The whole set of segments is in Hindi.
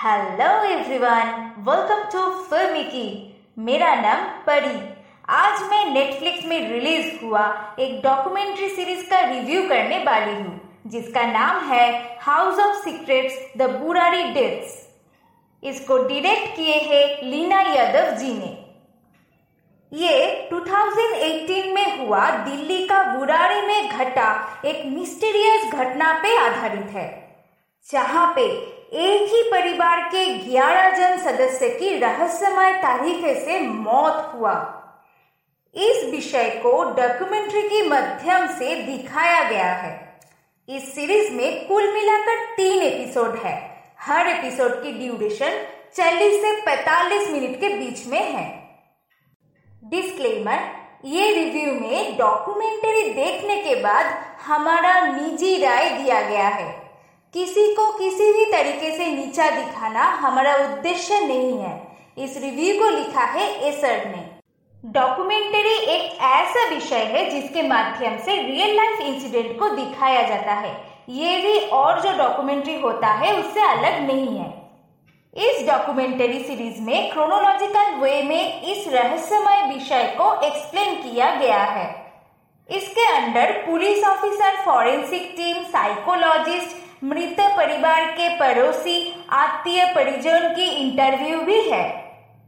हेलो एवरीवन वेलकम टू फिल्मी की मेरा नाम परी। आज मैं नेटफ्लिक्स में रिलीज़ हुआ एक डॉक्यूमेंट्री सीरीज़ का रिव्यू करने वाली हूँ, जिसका नाम है house of secrets the Burari deaths इसको डायरेक्ट किए हैं लीना यादव जी ने। ये 2018 में हुआ दिल्ली का बुरारी में घटा एक मिस्टीरियस घटना पे आधारित है, जहाँ पे एक ही परिवार के 11 जन सदस्य की रहस्यमय तरीके से मौत हुआ। इस विषय को डॉक्यूमेंट्री के माध्यम से दिखाया गया है। इस सीरीज़ में कुल मिलाकर तीन एपिसोड है। हर एपिसोड की ड्यूरेशन 40 से 45 मिनट के बीच में है। डिस्क्लेमर, ये रिव्यू में डॉक्यूमेंट्री देखने के बाद हमारा निजी राय दिया गया है। किसी को किसी भी तरीके से नीचा दिखाना हमारा उद्देश्य नहीं है। इस रिव्यू को लिखा है एसर ने। डॉक्यूमेंट्री एक ऐसा विषय है जिसके माध्यम से रियल लाइफ इंसिडेंट को दिखाया जाता है। ये भी और जो डॉक्यूमेंट्री होता है, उससे अलग नहीं है। इस डॉक्यूमेंट्री सीरीज़ में क्रोनोलॉजिकल वे में इस रहस्यमय विषय को एक्सप्लेन किया गया है। इसके अंदर police officer forensic team psychologist मृत परिवार के पड़ोसी, आत्मीय परिजन की इंटरव्यू भी है,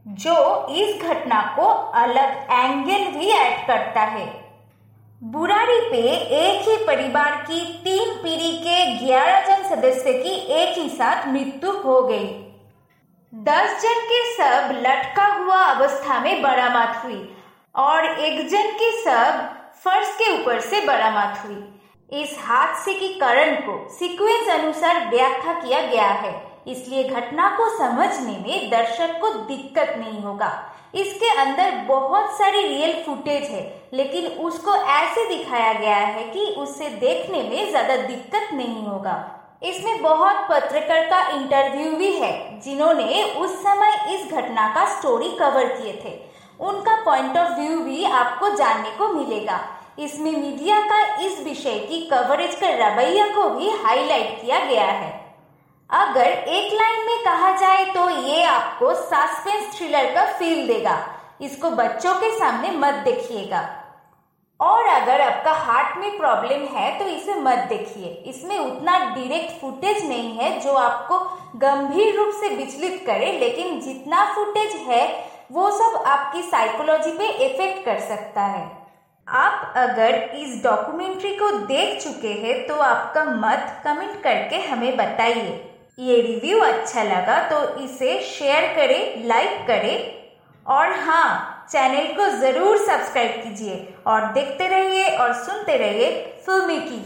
जो इस घटना को अलग एंगल भी ऐड करता है। बुरारी पे एक ही परिवार की तीन पीढ़ी के ग्यारह जन सदस्य की एक ही साथ मृत्यु हो गई। दस जन के सब लटका हुआ अवस्था में बरामद हुई और एक जन की सब फर्श के ऊपर से बरामद हुई। इस हादसे के कारण को सीक्वेंस अनुसार व्याख्या किया गया है। इसलिए घटना को समझने में दर्शक को दिक्कत नहीं होगा। इसके अंदर बहुत सारी रियल फुटेज है, लेकिन उसको ऐसे दिखाया गया है कि उससे देखने में ज़्यादा दिक्कत नहीं होगा। इसमें बहुत पत्रकार का इंटरव्यू भी है, जिन्होंने उस समय इस घटना का स्टोरी कवर किए थे। उनका पॉइंट ऑफ़ व्यू भी आपको जानने को मिलेगा। इसमें मीडिया का इस विषय की कवरेज का रवैया को भी हाईलाइट किया गया है। अगर एक लाइन में कहा जाए तो ये आपको सस्पेंस थ्रिलर का फील देगा। इसको बच्चों के सामने मत देखिएगा। और अगर आपका हार्ट में प्रॉब्लम है तो इसे मत देखिए। इसमें उतना डायरेक्ट फुटेज नहीं है जो आपको गंभीर रूप से विचलित करे, लेकिन जितना फुटेज है, वो सब आपकी साइकोलॉजी पे इफ़ेक्ट कर सकता है। आप अगर इस डॉक्यूमेंट्री को देख चुके हैं तो आपका मत कमेंट करके हमें बताइए। ये रिव्यू अच्छा लगा तो इसे शेयर करें लाइक करें। और हाँ चैनल को ज़रूर सब्सक्राइब कीजिए और देखते रहिए और सुनते रहिए फिल्मी की